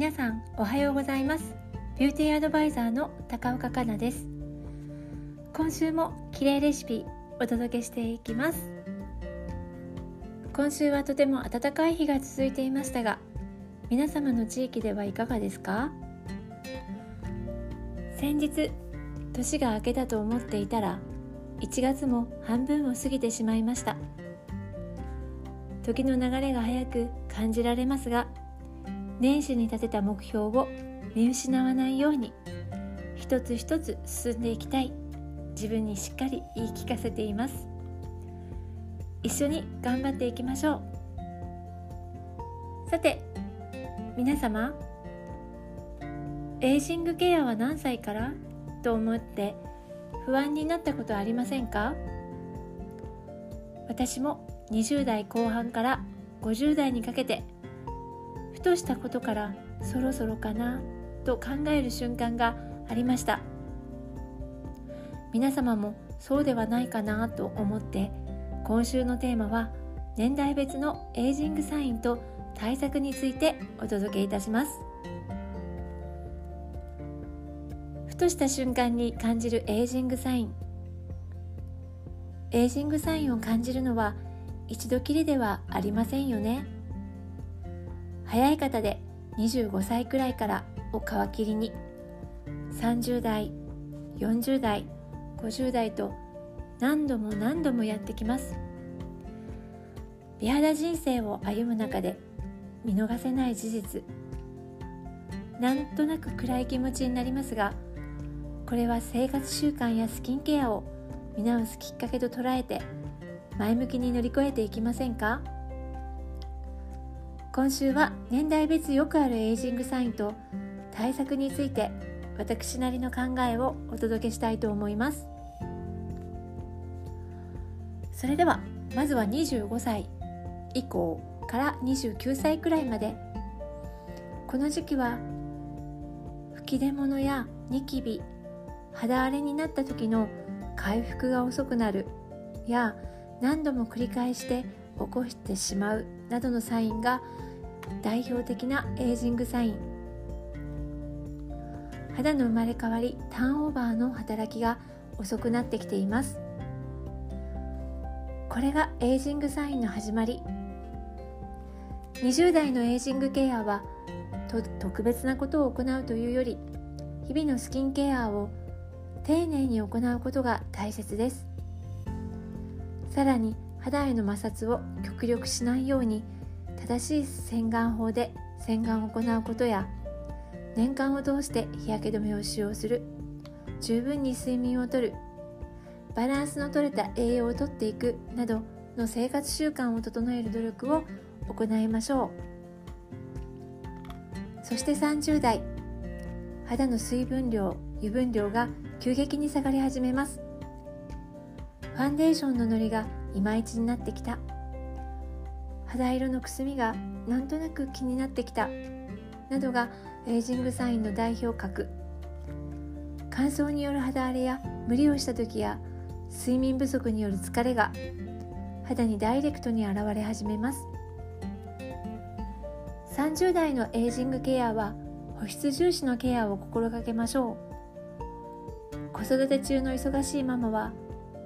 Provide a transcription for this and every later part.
皆さんおはようございます。ビューティーアドバイザーの高岡香奈です。今週も綺麗レシピお届けしていきます。今週はとても暖かい日が続いていましたが皆様の地域ではいかがですか？先日年が明けたと思っていたら1月も半分を過ぎてしまいました。時の流れが早く感じられますが年始に立てた目標を見失わないように。一つ一つ進んでいきたい。自分にしっかり言い聞かせています。一緒に頑張っていきましょう。さて皆様エイジングケアは何歳から？と思って不安になったことありませんか？私も20代後半から50代にかけてふとしたことからそろそろかなと考える瞬間がありました。皆様もそうではないかなと思って今週のテーマは年代別のエイジングサインと対策についてお届けいたします。ふとした瞬間に感じるエイジングサイン。エイジングサインを感じるのは一度きりではありませんよね。早い方で25歳くらいからを皮切りに。30代40代50代と何度も何度もやってきます。美肌人生を歩む中で見逃せない事実。なんとなく暗い気持ちになりますがこれは生活習慣やスキンケアを見直すきっかけと捉えて前向きに乗り越えていきませんか？今週は年代別よくあるエイジングサインと対策について私なりの考えをお届けしたいと思います。それではまずは25歳以降から29歳くらいまで。この時期は吹き出物やニキビ肌荒れになった時の回復が遅くなるや何度も繰り返して起こしてしまうなどのサインが代表的なエイジングサイン。肌の生まれ変わりターンオーバーの働きが遅くなってきています。これがエイジングサインの始まり。20代のエイジングケアはと特別なことを行うというより日々のスキンケアを丁寧に行うことが大切です。さらに肌への摩擦を極力しないように正しい洗顔法で洗顔を行うことや年間を通して日焼け止めを使用する。十分に睡眠をとる。バランスのとれた栄養をとっていく。などの生活習慣を整える努力を行いましょう。そして30代。肌の水分量油分量が急激に下がり始めます。ファンデーションののりがいまいちになってきた。肌色のくすみがなんとなく気になってきたなどがエイジングサインの代表格。乾燥による肌荒れや無理をした時や睡眠不足による疲れが肌にダイレクトに現れ始めます。30代のエイジングケアは保湿重視のケアを心がけましょう。子育て中の忙しいママは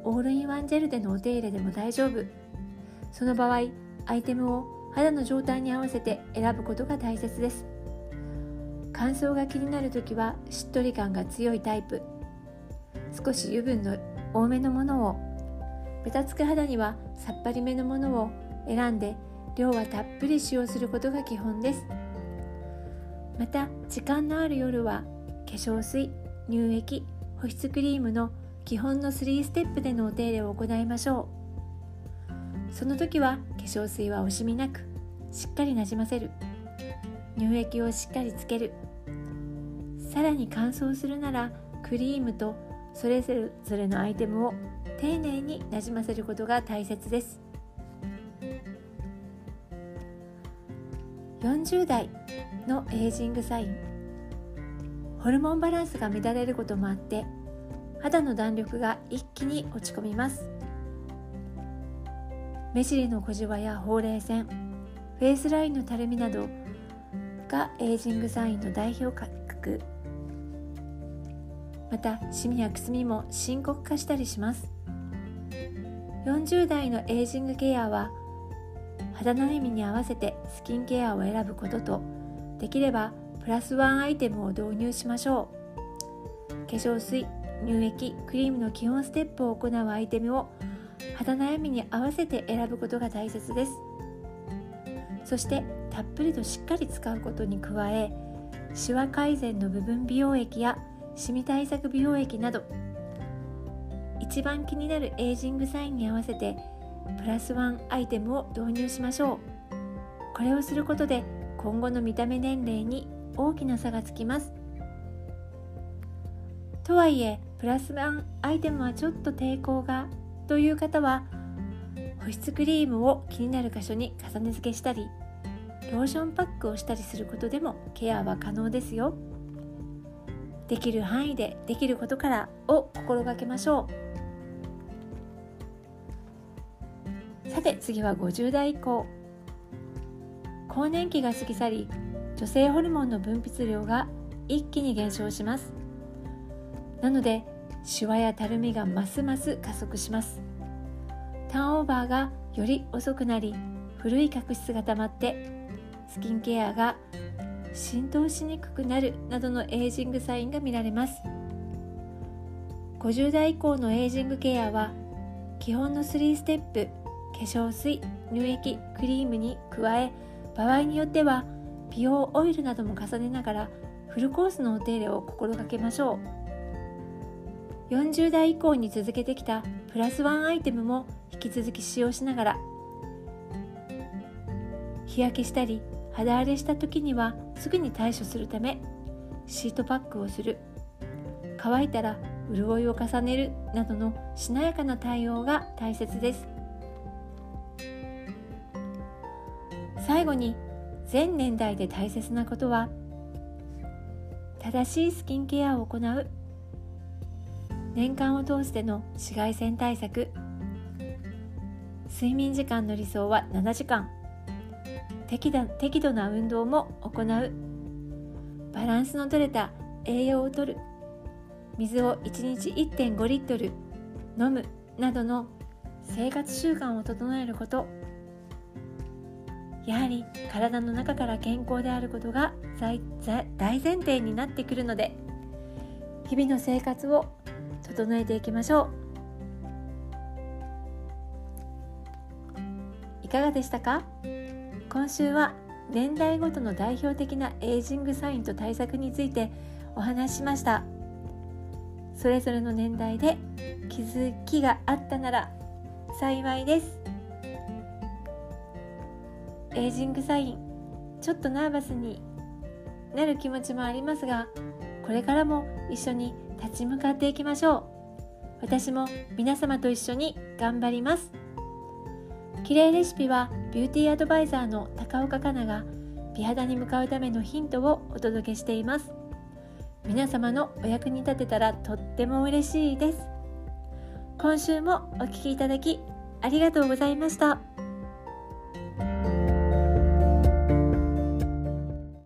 オールインワンジェルでのお手入れでも大丈夫。その場合アイテムを肌の状態に合わせて選ぶことが大切です。乾燥が気になる時はしっとり感が強いタイプ。少し油分の多めのものを。ベタつく肌にはさっぱりめのものを選んで量はたっぷり使用することが基本です。また時間のある夜は化粧水乳液保湿クリームの基本の3ステップでのお手入れを行いましょう。その時は化粧水は惜しみなくしっかりなじませる。乳液をしっかりつける。さらに乾燥するならクリームとそれぞれのアイテムを丁寧になじませることが大切です。40代のエイジングサイン。ホルモンバランスが乱れることもあって肌の弾力が一気に落ち込みます。目尻の小じわやほうれい線フェイスラインのたるみなどがエイジングサインの代表格。またシミやくすみも深刻化したりします。40代のエイジングケアは肌悩みに合わせてスキンケアを選ぶこととできればプラスワンアイテムを導入しましょう。化粧水乳液クリームの基本ステップを行うアイテムを肌悩みに合わせて選ぶことが大切です。そしてたっぷりとしっかり使うことに加えシワ改善の部分美容液やシミ対策美容液など一番気になるエイジングサインに合わせてプラスワンアイテムを導入しましょう。これをすることで今後の見た目年齢に大きな差がつきます。とはいえプラスワンアイテムはちょっと抵抗がという方は保湿クリームを気になる箇所に重ね付けしたりローションパックをしたりすることでもケアは可能ですよ。できる範囲でできることからを心がけましょう。さて次は50代以降。更年期が過ぎ去り女性ホルモンの分泌量が一気に減少します。なのでシワやたるみがますます加速します。ターンオーバーがより遅くなり古い角質が溜まってスキンケアが浸透しにくくなるなどのエイジングサインが見られます。50代以降のエイジングケアは基本の3ステップ化粧水乳液クリームに加え場合によっては美容オイルなども重ねながらフルコースのお手入れを心がけましょう。40代以降に続けてきたプラスワンアイテムも引き続き使用しながら日焼けしたり肌荒れした時にはすぐに対処するためシートパックをする。乾いたら潤いを重ねるなどのしなやかな対応が大切です。最後に全年代で大切なことは正しいスキンケアを行う年間を通しての紫外線対策。睡眠時間の理想は7時間。適度適度な運動も行う。バランスのとれた栄養をとる。水を1日1.5リットル。飲む。などの生活習慣を整えること。やはり体の中から健康であることが大前提になってくるので。日々の生活を整えていきましょう。いかがでしたか？今週は年代ごとの代表的なエイジングサインと対策についてお話ししました。それぞれの年代で気づきがあったなら幸いです。エイジングサインちょっとナーバスになる気持ちもありますがこれからも一緒に立ち向かっていきましょう。私も皆様と一緒に頑張ります。綺麗レシピはビューティーアドバイザーの高岡香奈が美肌に向かうためのヒントをお届けしています。皆様のお役に立てたらとっても嬉しいです。今週もお聴きいただきありがとうございました。